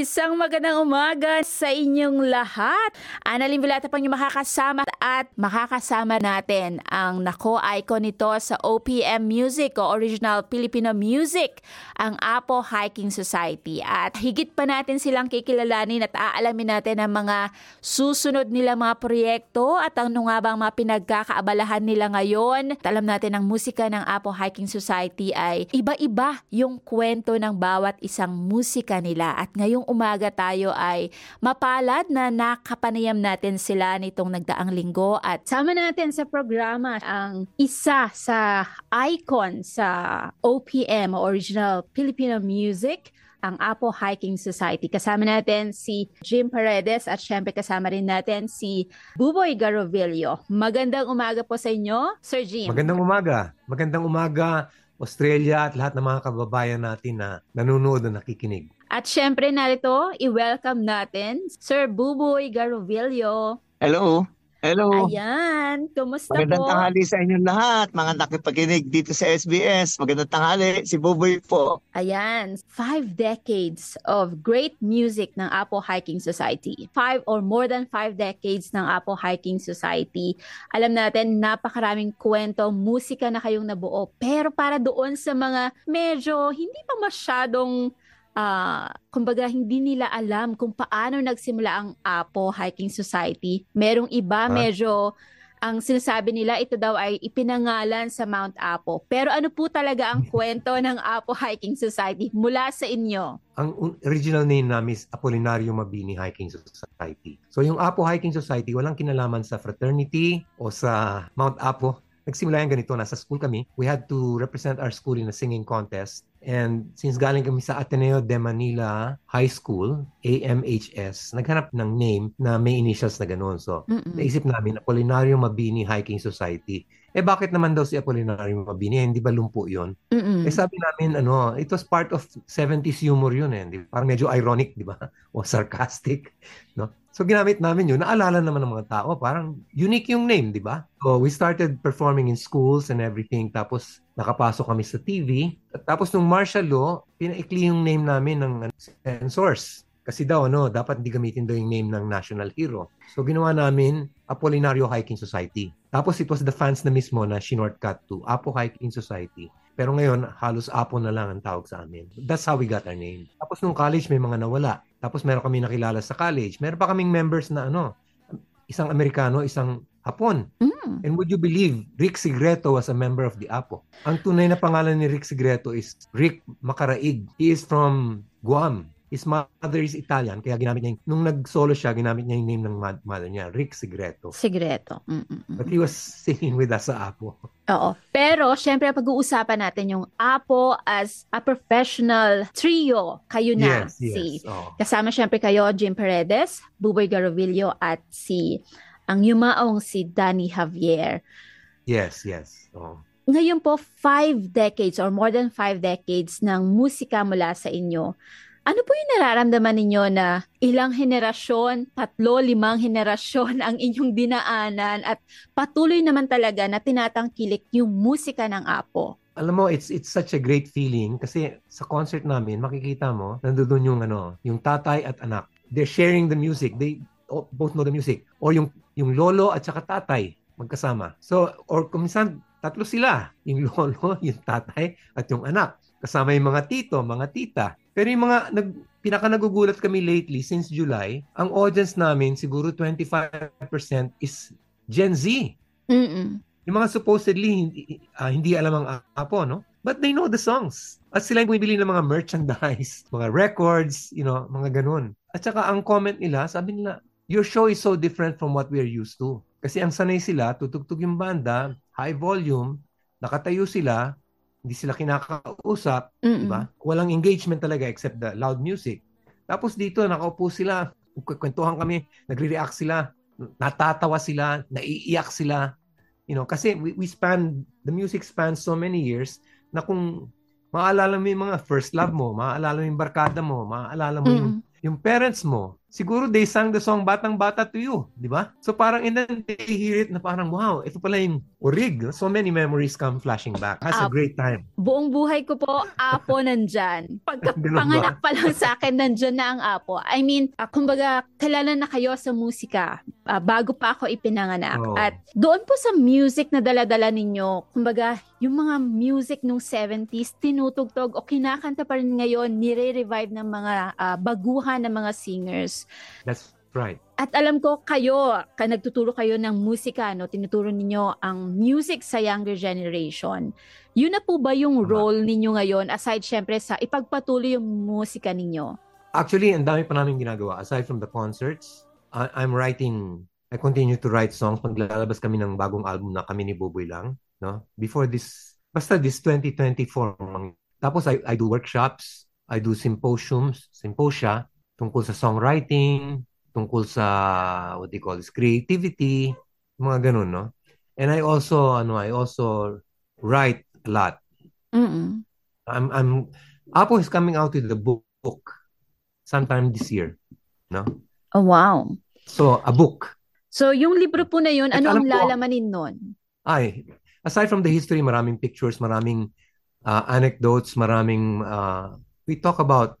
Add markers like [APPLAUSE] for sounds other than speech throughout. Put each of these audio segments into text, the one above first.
Isang magandang umaga sa inyong lahat. Annalyn Vilata pang yung makakasama at makakasama natin ang nako icon nito sa OPM Music o Original Filipino Music, ang Apo Hiking Society. At higit pa natin silang kikilalanin at aalamin natin ang mga susunod nila mga proyekto at ano nga bang mga pinagkakaabalahan nila ngayon. At alam natin ang musika ng Apo Hiking Society ay iba-iba yung kwento ng bawat isang musika nila. At ngayong umaga tayo ay mapalad na nakapanayam natin sila nitong nagdaang linggo at sama natin sa programa ang isa sa icon sa OPM, Original Filipino Music, ang Apo Hiking Society. Kasama natin si Jim Paredes at syempre kasama rin natin si Buboy Garovillo. Magandang umaga po sa inyo, Sir Jim. Magandang umaga. Magandang umaga, Australia at lahat ng mga kababayan natin na nanonood at nakikinig. At syempre narito, i-welcome natin Sir Buboy Garovillo. Hello. Hello. Ayan, kumusta Magandang po? tanghali sa inyong lahat, mga nakipakinig dito sa SBS. Magandang tanghali, si Buboy po. Ayan, five decades of great music ng Apo Hiking Society. Five or more than five decades ng Apo Hiking Society. Alam natin, napakaraming kwento, musika na kayong nabuo. Pero para doon sa mga medyo hindi pa masyadong ah, kumbaga hindi nila alam kung paano nagsimula ang Apo Hiking Society. Merong iba Ah. medyo ang sinasabi nila ito daw ay ipinangalan sa Mount Apo. Pero ano po talaga ang [LAUGHS] kwento ng Apo Hiking Society mula sa inyo? Ang original name namin is Apolinario Mabini Hiking Society. So yung Apo Hiking Society, walang kinalaman sa fraternity o sa Mount Apo. Nagsimula yan ganito, nasa school kami. We had to represent our school in a singing contest. And since galing kami sa Ateneo de Manila High School, AMHS, naghanap ng name na may initials na ganun. So, Mm-mm. naisip namin, Apolinario Mabini Hiking Society. Eh bakit naman daw si Apolinario Mabini? Eh, hindi ba lumpo yun? Mm-mm. Eh sabi namin, ano, it was part of 70s humor yun eh. Di- Parang medyo ironic, di ba? [LAUGHS] O sarcastic, no? So ginamit namin yun. Naalala naman ng mga tao. Parang unique yung name, di ba? So we started performing in schools and everything. Tapos nakapasok kami sa TV. At Tapos nung martial law, pinaikli yung name namin ng ano, censors. Kasi daw, ano, dapat hindi gamitin daw yung name ng national hero. So ginawa namin Apolinario Hiking Society. Tapos it was the fans na mismo na shinortcut to Apo Hiking Society. Pero ngayon, halos Apo na lang ang tawag sa amin. That's how we got our name. Tapos nung college, may mga nawala. Tapos meron kami nakilala sa college. Meron pa kaming members na ano, isang Amerikano, isang Hapon. Mm. And would you believe, Rick Sigreto was a member of the Apo. Ang tunay na pangalan ni Rick Sigreto is Rick Macaraig. He is from Guam. His mother is Italian, kaya ginamit niya, yung- nung nag-solo siya, ginamit niya yung name ng mother niya, Rick Sigreto. Sigreto. Mm-mm. But he was singing with us sa Apo. Oo. Pero, syempre, pag-uusapan natin yung Apo as a professional trio. Kayo na. Yes, yes. Si, Oo. kasama syempre kayo, Jim Paredes, Buboy Garovillo, at si ang yumaong si Danny Javier. Yes, yes. Oo. Ngayon po, five decades or more than five decades ng musika mula sa inyo. Ano po yung nararamdaman ninyo na ilang henerasyon, tatlo, limang henerasyon ang inyong dinaanan at patuloy naman talaga na tinatangkilik yung musika ng Apo? Alam mo, it's it's such a great feeling kasi sa concert namin, makikita mo, nandoon yung ano, yung tatay at anak. They're sharing the music. They o- both know the music. Or yung yung lolo at saka tatay magkasama. So, or kuminsan tatlo sila, yung [LAUGHS] lolo, yung tatay at yung anak. Kasama yung mga tito, mga tita. Pero yung mga nag pinaka nagugulat kami lately since July, ang audience namin siguro 25% is Gen Z. Mm-mm. Yung mga supposedly hindi, ah, hindi alam ang apo, no? But they know the songs. At sila yung bumibili ng mga merchandise, [LAUGHS] mga records, you know, mga ganun. At saka ang comment nila, sabi nila, your show is so different from what we're used to. Kasi ang sanay sila, tutugtog yung banda, high volume, nakatayo sila, hindi sila kinakausap, di ba? Walang engagement talaga except the loud music. Tapos dito, nakaupo sila, kwentuhan kami, nagre-react sila, natatawa sila, naiiyak sila. You know, kasi we, we span, the music spans so many years na kung maaalala mo yung mga first love mo, maaalala mo yung barkada mo, maaalala mo yung, Mm-mm. yung parents mo, siguro they sang the song Batang Bata to You, di ba? So parang and then they hear it na parang, wow, ito pala yung orig. So many memories come flashing back. Has a Apo. great time. Buong buhay ko po, apo [LAUGHS] nandyan. Pagka [LAUGHS] Ganun ba? panganak pa lang sa akin, nandyan na ang apo. I mean, ah, kumbaga, kilala na kayo sa musika ah, bago pa ako ipinanganak. Oo. At doon po sa music na daladala ninyo, kumbaga, yung mga music nung 70s, tinutugtog o kinakanta pa rin ngayon, nire-revive ng mga ah, baguhan ng mga singers. That's right. At alam ko kayo, ka nagtuturo kayo ng musika, no? tinuturo ninyo ang music sa younger generation. Yun na po ba yung Tama. role ninyo ngayon aside syempre sa ipagpatuloy yung musika ninyo? Actually, ang dami pa namin ginagawa. Aside from the concerts, I- I'm writing, I continue to write songs. Maglalabas kami ng bagong album na kami ni Buboy lang. No? Before this, basta this 2024. mang- Tapos I, I do workshops, I do symposiums, symposia, tungkol sa songwriting, tungkol sa, what do you call this, creativity, mga ganun, no? And I also, ano, I also write a lot. Mm-mm. I'm, I'm, Apo is coming out with the book sometime this year. No? Oh, wow. So, a book. So yung libro po na yun, At ano ang lalamanin nun? Ay, aside from the history, maraming pictures, maraming uh, anecdotes, maraming, uh, we talk about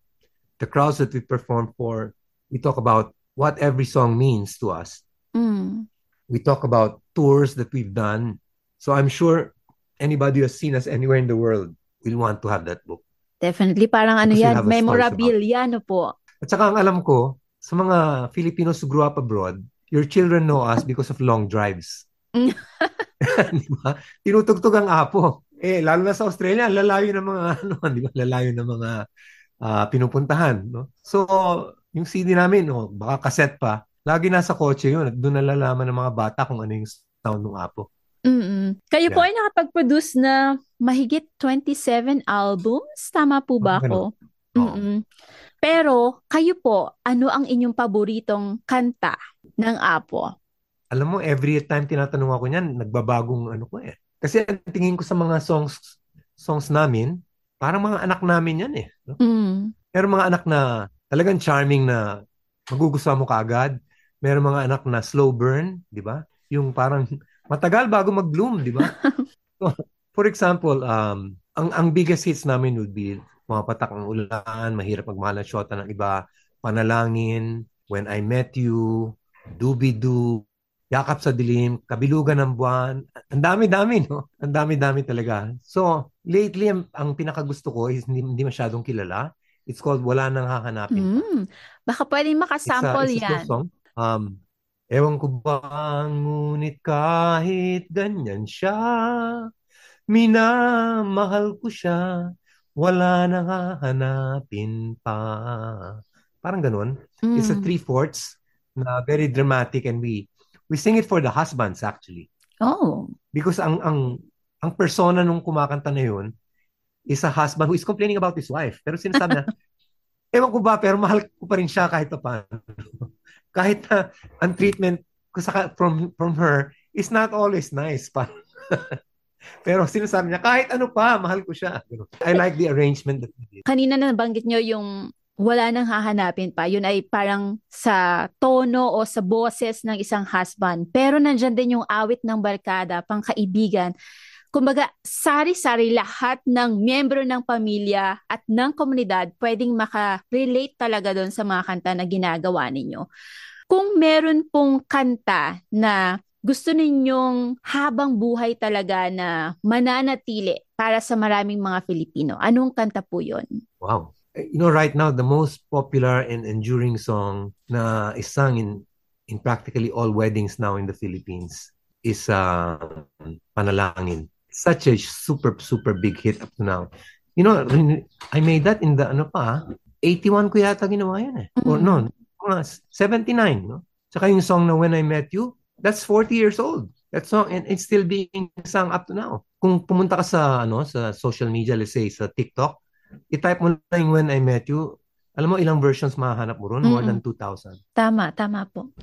the crowds that we perform for. We talk about what every song means to us. Mm. We talk about tours that we've done. So I'm sure anybody who has seen us anywhere in the world will want to have that book. Definitely, parang ano Because yan, memorabilia, no po? At saka ang alam ko, sa mga Filipinos who grew up abroad, your children know us because of long drives. Mm. [LAUGHS] di ba? Tinutugtog ang apo. Eh, lalo na sa Australia, lalayo ng mga, [LAUGHS] ano, di ba? Lalayo ng mga ah, pinupuntahan. No? So, yung CD namin, no, baka cassette pa, lagi nasa kotse yun. At doon nalalaman ng mga bata kung ano yung sound ng apo. Mm-mm. Kayo po Yeah. ay nakapag-produce na mahigit 27 albums? Tama po ba Mga ako? Oo. Mm-mm. Pero kayo po, ano ang inyong paboritong kanta ng Apo? Alam mo, every time tinatanong ako niyan, nagbabagong ano ko eh. Kasi ang tingin ko sa mga songs songs namin, parang mga anak namin yan eh. no? Mm. Meron mga anak na talagang charming na magugustuhan mo kaagad. Meron mga anak na slow burn, di ba? Yung parang matagal bago mag-bloom, di ba? [LAUGHS] so, for example, um, ang ang biggest hits namin would be mga patak ng ulan, mahirap magmahal ng shota ng iba, panalangin, when I met you, doobie-doo, yakap sa dilim, kabilugan ng buwan. Ang dami-dami, no? Ang dami-dami talaga. So, lately, ang, ang pinakagusto ko is hindi, hindi masyadong kilala. It's called Wala Nang Hahanapin. Mm. Baka pwedeng It's a, makasample it's a slow yan. song. Um, Ewan ko ba, ngunit kahit ganyan siya, minamahal ko siya, wala nang hahanapin pa. Parang ganun. It's a Mm. three-fourths na very dramatic and we we sing it for the husbands actually. Oh. Because ang ang ang persona nung kumakanta na yun is a husband who is complaining about his wife. Pero sinasabi na, [LAUGHS] ewan ko ba, pero mahal ko pa rin siya kahit pa paano. [LAUGHS] kahit na ang treatment ko sa, from, from her is not always nice. [LAUGHS] Pa. Pero sinasabi niya, kahit ano pa, mahal ko siya. I like the arrangement that we did. Kanina na nabanggit nyo yung wala nang hahanapin pa. Yun ay parang sa tono o sa boses ng isang husband. Pero nandyan din yung awit ng barkada, pangkaibigan. Kumbaga, sari-sari lahat ng miyembro ng pamilya at ng komunidad pwedeng makarelate talaga doon sa mga kanta na ginagawa ninyo. Kung meron pong kanta na gusto ninyong habang buhay talaga na mananatili para sa maraming mga Filipino, anong kanta po yun? Wow. You know, right now, the most popular and enduring song na is sung in, in practically all weddings now in the Philippines is uh, Panalangin. Such a super, super big hit up to now. You know, I made that in the, ano pa, 81 ko yata ginawa yan eh. Or Mm. no, mga 79, no? Tsaka yung song na When I Met You, that's 40 years old. That song, and it's still being sung up to now. Kung pumunta ka sa, ano, sa social media, let's say, sa TikTok, i-type mo na yung When I Met You, alam mo ilang versions mahanap mo ron? More Mm-mm. than 2,000. Tama, tama po.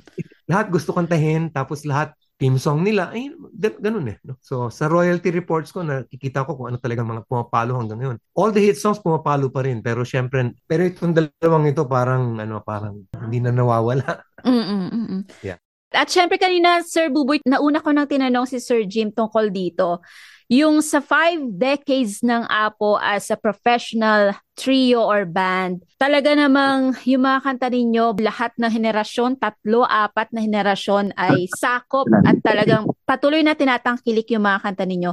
Lahat gusto kantahin, tapos lahat team song nila, ay, ganun eh. No? So, sa royalty reports ko, nakikita ko kung ano talagang mga pumapalo hanggang ngayon. All the hit songs pumapalo pa rin, pero syempre, pero itong dalawang ito parang, ano, parang hindi na nawawala. Mm-mm-mm. Yeah. At syempre kanina, Sir Buboy, nauna ko nang tinanong si Sir Jim tungkol dito. Yung sa five decades ng Apo as a professional trio or band, talaga namang yung mga kanta ninyo, lahat ng henerasyon, tatlo, apat na henerasyon ay sakop at talagang patuloy na tinatangkilik yung mga kanta ninyo.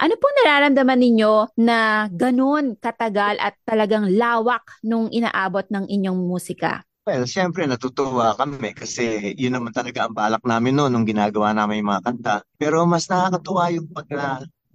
Ano pong nararamdaman ninyo na ganun katagal at talagang lawak nung inaabot ng inyong musika? Well, syempre natutuwa kami kasi yun naman talaga ang balak namin noon nung ginagawa namin yung mga kanta. Pero mas nakakatuwa yung pag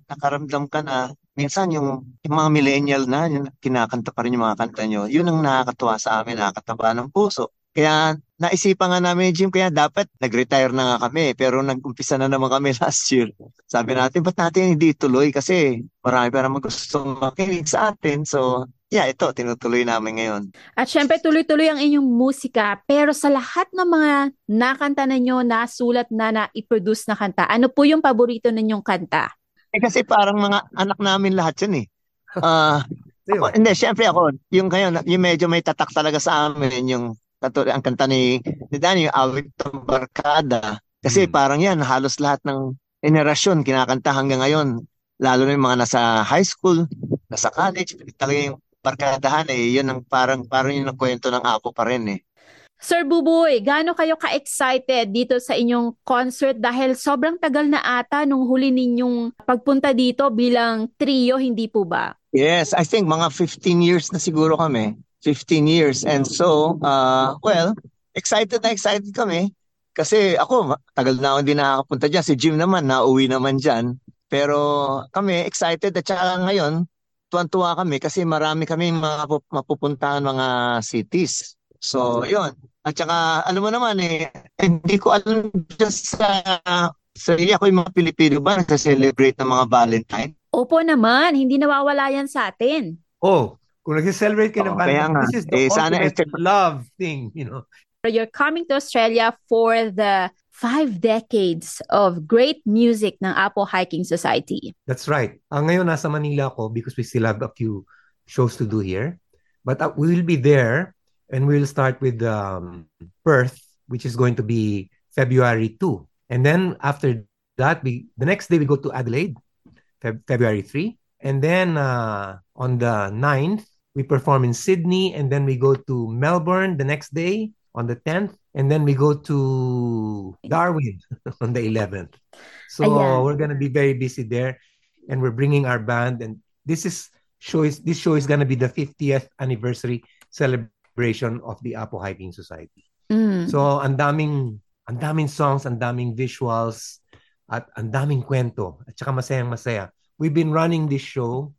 nakaramdam ka na minsan yung, yung mga millennial na yung kinakanta pa rin yung mga kanta nyo, yun ang nakakatuwa sa amin, nakakataba ng puso. Kaya naisipan nga namin, Jim, kaya dapat nag-retire na nga kami. Pero nag-umpisa na naman kami [LAUGHS] last year. Sabi natin, ba't natin hindi tuloy? Kasi marami pa naman gusto makinig sa atin. So, yeah, ito, tinutuloy namin ngayon. At syempre, tuloy-tuloy ang inyong musika. Pero sa lahat ng mga nakanta ninyo, nasulat na, na-produce na kanta, ano po yung paborito ninyong kanta? Eh kasi parang mga anak namin lahat yan eh. [LAUGHS] Uh, ako, hindi, syempre ako, yung kayo, yung medyo may tatak talaga sa amin, yung ang kanta ni, ni Danny, yung Awit ng Barkada. Kasi hmm. parang yan, halos lahat ng generasyon kinakanta hanggang ngayon. Lalo na yung mga nasa high school, nasa college, talaga yung barkadahan eh, yun ang parang, parang yung kwento ng ako pa rin eh. Sir Buboy, gaano kayo ka-excited dito sa inyong concert dahil sobrang tagal na ata nung huli ninyong pagpunta dito bilang trio, hindi po ba? Yes, I think mga 15 years na siguro kami. 15 years. And so, uh, well, excited na excited kami. Kasi ako, tagal na ako hindi nakakapunta dyan. Si Jim naman, nauwi naman dyan. Pero kami, excited. At saka ngayon, tuwan-tuwa kami kasi marami kami mga mapupuntahan mga cities. So, yun. At saka, alam mo naman eh, hindi ko alam just sa sarili ako yung mga Pilipino ba nagsa-celebrate ng mga Valentine? Opo naman, hindi nawawala yan sa atin. Oh, kung nag-celebrate ka ng oh, Valentine, this is the eh, sana love thing, you know. You're coming to Australia for the five decades of great music ng Apo Hiking Society. That's right. Uh, ngayon nasa Manila ako because we still have a few shows to do here. But uh, we will be there and we'll start with um, Perth, which is going to be February 2. And then after that, we the next day we go to Adelaide, Feb- February 3. And then uh, on the 9th, we perform in Sydney. And then we go to Melbourne the next day on the 10th. And then we go to Darwin [LAUGHS] on the 11th. So Ayan. we're going to be very busy there. And we're bringing our band. And this is show is this show is going to be the 50th anniversary celebration of the Apo Hiking Society. Mm. So, ang daming ang daming songs, ang daming visuals, at ang daming kwento. At saka masayang masaya. We've been running this show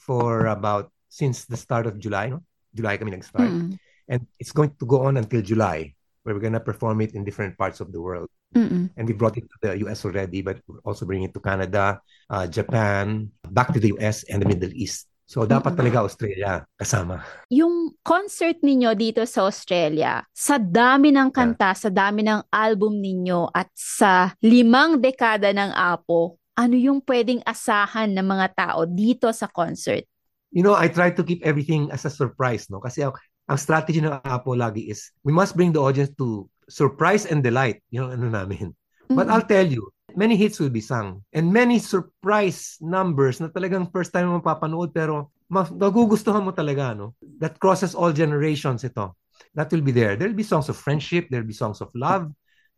for about since the start of July. No? July kami nag-start. Mm. And it's going to go on until July, where we're going to perform it in different parts of the world. Mm-mm. And we brought it to the US already, but we're also bringing it to Canada, uh, Japan, back to the US, and the Middle East. So, dapat mm-hmm. talaga Australia kasama. Yung concert ninyo dito sa Australia, sa dami ng kanta, yeah. sa dami ng album ninyo, at sa limang dekada ng Apo, ano yung pwedeng asahan ng mga tao dito sa concert? You know, I try to keep everything as a surprise, no? Kasi ang, strategy ng Apo lagi is, we must bring the audience to surprise and delight. Yung ano namin. Mm-hmm. But I'll tell you, many hits will be sung. And many surprise numbers na talagang first time mo mapapanood pero magugustuhan mo talaga, no? That crosses all generations ito. That will be there. There'll be songs of friendship, there'll be songs of love,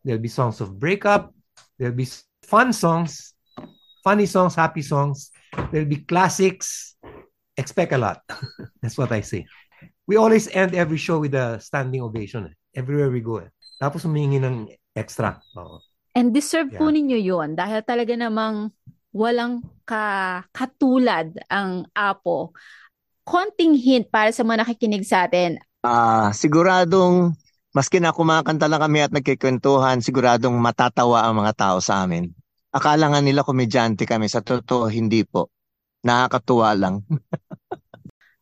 there'll be songs of breakup, there'll be fun songs, funny songs, happy songs, there'll be classics. Expect a lot. [LAUGHS] That's what I say. We always end every show with a standing ovation. Eh. Everywhere we go. Eh. Tapos humingi ng extra. Oo. And deserve yeah. po ninyo yon dahil talaga namang walang ka, katulad ang Apo. Konting hint para sa mga nakikinig sa atin. Ah, uh, siguradong maski na kumakanta lang kami at nagkikwentuhan, siguradong matatawa ang mga tao sa amin. Akala nga nila komedyante kami, sa totoo hindi po. Nakakatuwa lang. [LAUGHS]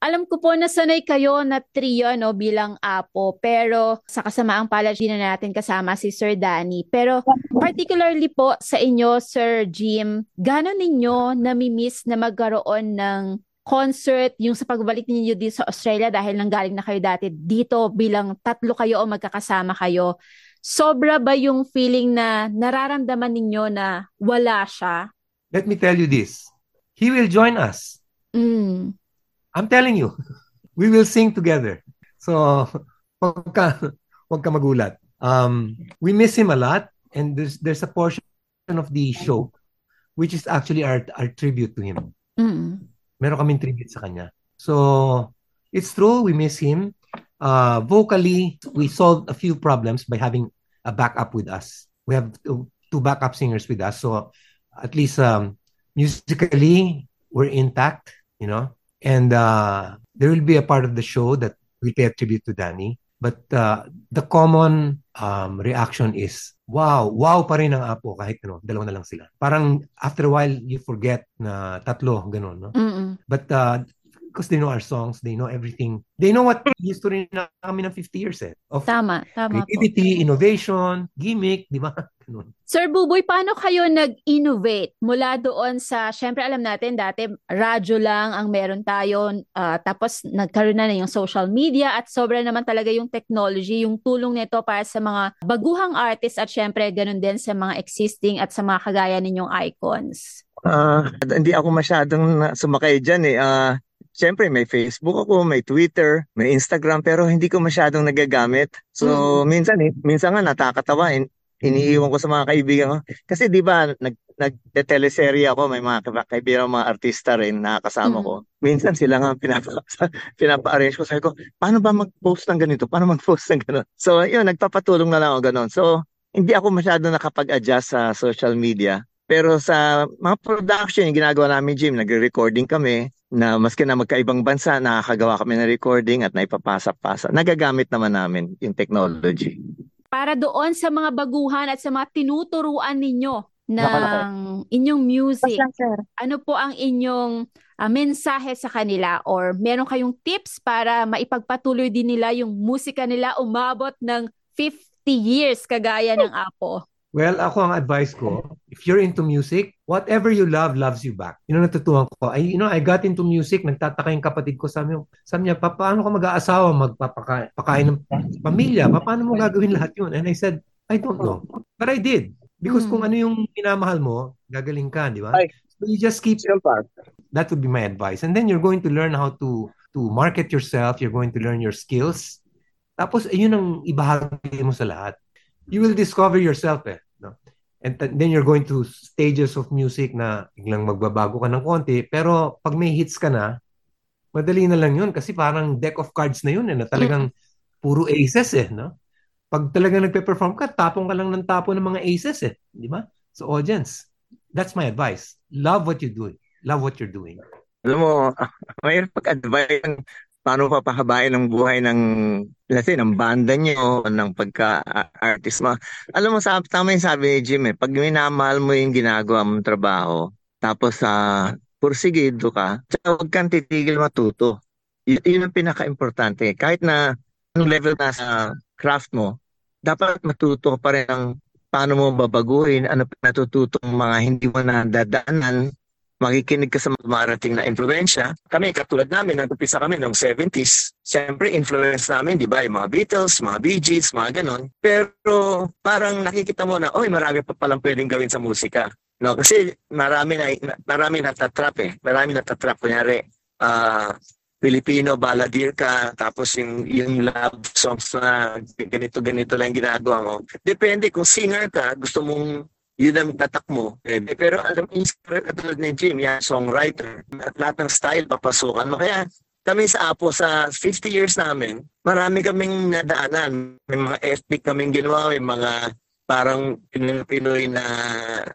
Alam ko po na sanay kayo na trio no, bilang apo, pero sa kasamaang palad, na natin kasama si Sir Danny. Pero particularly po sa inyo, Sir Jim, gano'n ninyo nami-miss na magkaroon ng concert, yung sa pagbalik ninyo dito sa Australia dahil nanggaling na kayo dati dito bilang tatlo kayo o magkakasama kayo. Sobra ba yung feeling na nararamdaman ninyo na wala siya? Let me tell you this. He will join us. Mm. I'm telling you, [LAUGHS] we will sing together. So, wag ka, wag ka magulat. Um, we miss him a lot and there's there's a portion of the show which is actually our our tribute to him. Mm. Meron kaming tribute sa kanya. So, it's true we miss him. Uh, vocally, we solved a few problems by having a backup with us. We have two, two backup singers with us. So, at least um, musically, we're intact, you know. And uh, there will be a part of the show that will pay a tribute to Danny. But uh, the common um, reaction is, wow, wow pa rin ang apo kahit ano, dalawa na lang sila. Parang after a while, you forget na tatlo, ganun, no? Mm-mm. But uh, because they know our songs, they know everything. They know what history na kami ng 50 years eh. Of Tama, tama po. creativity, innovation, gimmick, di ba? [LAUGHS] Ganun. Sir Buboy, paano kayo nag-innovate mula doon sa, syempre alam natin dati radyo lang ang meron tayo, ah, tapos nagkaroon na na yung social media at sobra naman talaga yung technology, yung tulong nito para sa mga baguhang artists at syempre ganun din sa mga existing at sa mga kagaya ninyong icons. Ah, hindi ako masyadong na- sumakay dyan eh. Ah, Siyempre, may Facebook ako, may Twitter, may Instagram, pero hindi ko masyadong nagagamit. So, minsan, eh, minsan nga natakatawa. In, iniiwan ko sa mga kaibigan ko. Kasi di ba, nag, nag-teleserye ako, may mga kaibigan, mga artista rin na kasama Mm. ko. Minsan sila nga pinapa, [LAUGHS] pinapa-arrange ko. Sabi ko, paano ba mag-post ng ganito? Paano mag-post ng gano'n? So, yun, nagpapatulong na lang ako gano'n. So, hindi ako masyado nakapag-adjust sa social media. Pero sa mga production, yung ginagawa namin, Jim, nagre-recording kami na maski na magkaibang bansa, nakakagawa kami ng recording at naipapasa-pasa. Nagagamit naman namin yung technology. Para doon sa mga baguhan at sa mga tinuturuan ninyo ng Nakalaki. inyong music, ano po ang inyong ah, mensahe sa kanila or meron kayong tips para maipagpatuloy din nila yung musika nila umabot ng 50 years kagaya ng Apo? Well, ako ang advice ko, if you're into music, whatever you love, loves you back. Yun ang natutuhan ko. I, you know, I got into music, nagtataka yung kapatid ko, sabi, niya- sabi niya, "Pa- paano ka mag-aasawa, magpapakain ng pamilya? Pa- Paano mo gagawin lahat yun? And I said, I don't know. But I did. Because Mm. kung ano yung minamahal mo, gagaling ka, di ba? Ay. So you just keep, that would be my advice. And then you're going to learn how to to market yourself, you're going to learn your skills. Tapos, ayun ang ibahagi mo sa lahat. You will discover yourself eh. No? And th- then you're going to stages of music na biglang magbabago ka ng konti. Pero pag may hits ka na, madali na lang yun kasi parang deck of cards na yun eh, na talagang puro aces eh. No? Pag talagang nagpe-perform ka, tapong ka lang ng tapo ng mga aces eh. Di ba? So audience, that's my advice. Love what you do. Love what you're doing. Alam mo, [LAUGHS] mahirap pag-advise ng paano papahabain ang buhay ng, let's say, ng banda nyo, ng pagka-artist mo. Alam mo, sa, tama yung sabi ni Jim eh, pag minamahal mo yung ginagawa mong trabaho, tapos sa pursigido ka, huwag kang titigil matuto. Y- yun ang pinaka-importante. Kahit na anong level na sa craft mo, dapat matuto pa rin ng paano mo babaguhin, ano natututong mga hindi mo nadadaanan, makikinig ka sa marating na influensya. Kami, katulad namin, nag-upisa kami noong 70s. Siyempre, influence namin, di ba, yung mga Beatles, mga Bee Gees, mga ganon. Pero parang nakikita mo na, oy, marami pa palang pwedeng gawin sa musika. No, kasi marami na marami natatrap eh. Marami natatrap kunyari ah Filipino baladir ka tapos yung yung love songs na ganito ganito lang ginagawa mo. Depende kung singer ka, gusto mong yun ang tatak mo. Pwede. Pero alam mo, katulad ni Jim, yan, songwriter. At lahat ng style papasukan mo. Kaya kami sa Apo, sa 50 years namin, marami kaming nadaanan. May mga ethnic kaming ginawa, may mga parang Pinoy na,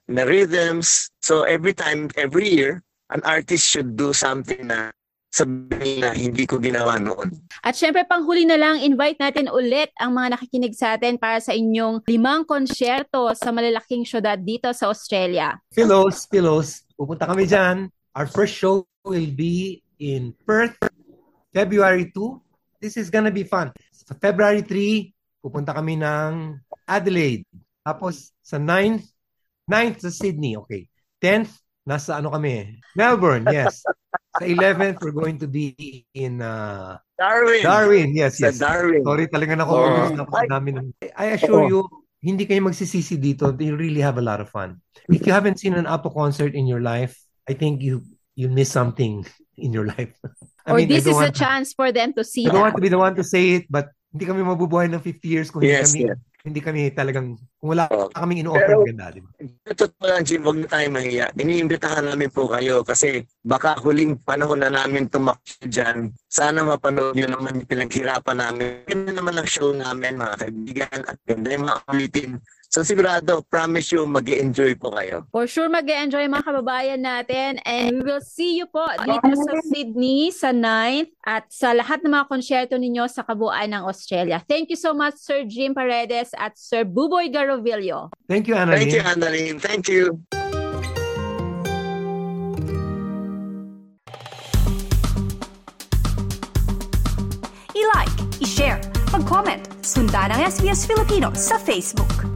na rhythms. So every time, every year, an artist should do something na sabihin na hindi ko ginawa noon. At syempre, panghuli na lang, invite natin ulit ang mga nakikinig sa atin para sa inyong limang konsyerto sa malalaking syudad dito sa Australia. Pillows, pillows. Pupunta kami dyan. Our first show will be in Perth, February 2, this is gonna be fun. Sa February 3, pupunta kami ng Adelaide. Tapos sa 9th, 9th sa Sydney, okay. 10th, nasa ano kami? Melbourne, yes. Sa 11th, we're going to be in uh, Darwin. Darwin, yes, Sa yes. Darwin. Sorry talaga na Oh. na pa namin. I assure you, hindi kayo magsisisi dito. You really have a lot of fun. If you haven't seen an Apo concert in your life, I think you you miss something [LAUGHS] in your life. I Or mean, I this is a chance for them to see I don't that. want to be the one to say it, but hindi kami mabubuhay ng 50 years kung hindi Yes, kami yes. Hindi kami talagang kung wala Oh. kaming ino-offer Pero- ganda, di ba? Totoo lang, Jim, huwag na tayo mahiya. Iniimbitahan namin po kayo kasi baka huling panahon na namin tumakbo dyan. Sana mapanood nyo naman yung pinaghirapan namin. Ganda naman ang show namin, mga kaibigan, at ganda yung mga ulitin. So sigurado, promise you, mag enjoy po kayo. For sure mag-enjoy mga kababayan natin and we will see you po dito sa Sydney sa 9th at sa lahat ng mga konsyerto ninyo sa kabuuan ng Australia. Thank you so much Sir Jim Paredes at Sir Buboy Garovillo. Thank you, Annalyn. Thank you, Annalyn. Thank you. I-like, i-share, mag-comment, sundan ang SBS Filipino sa Facebook.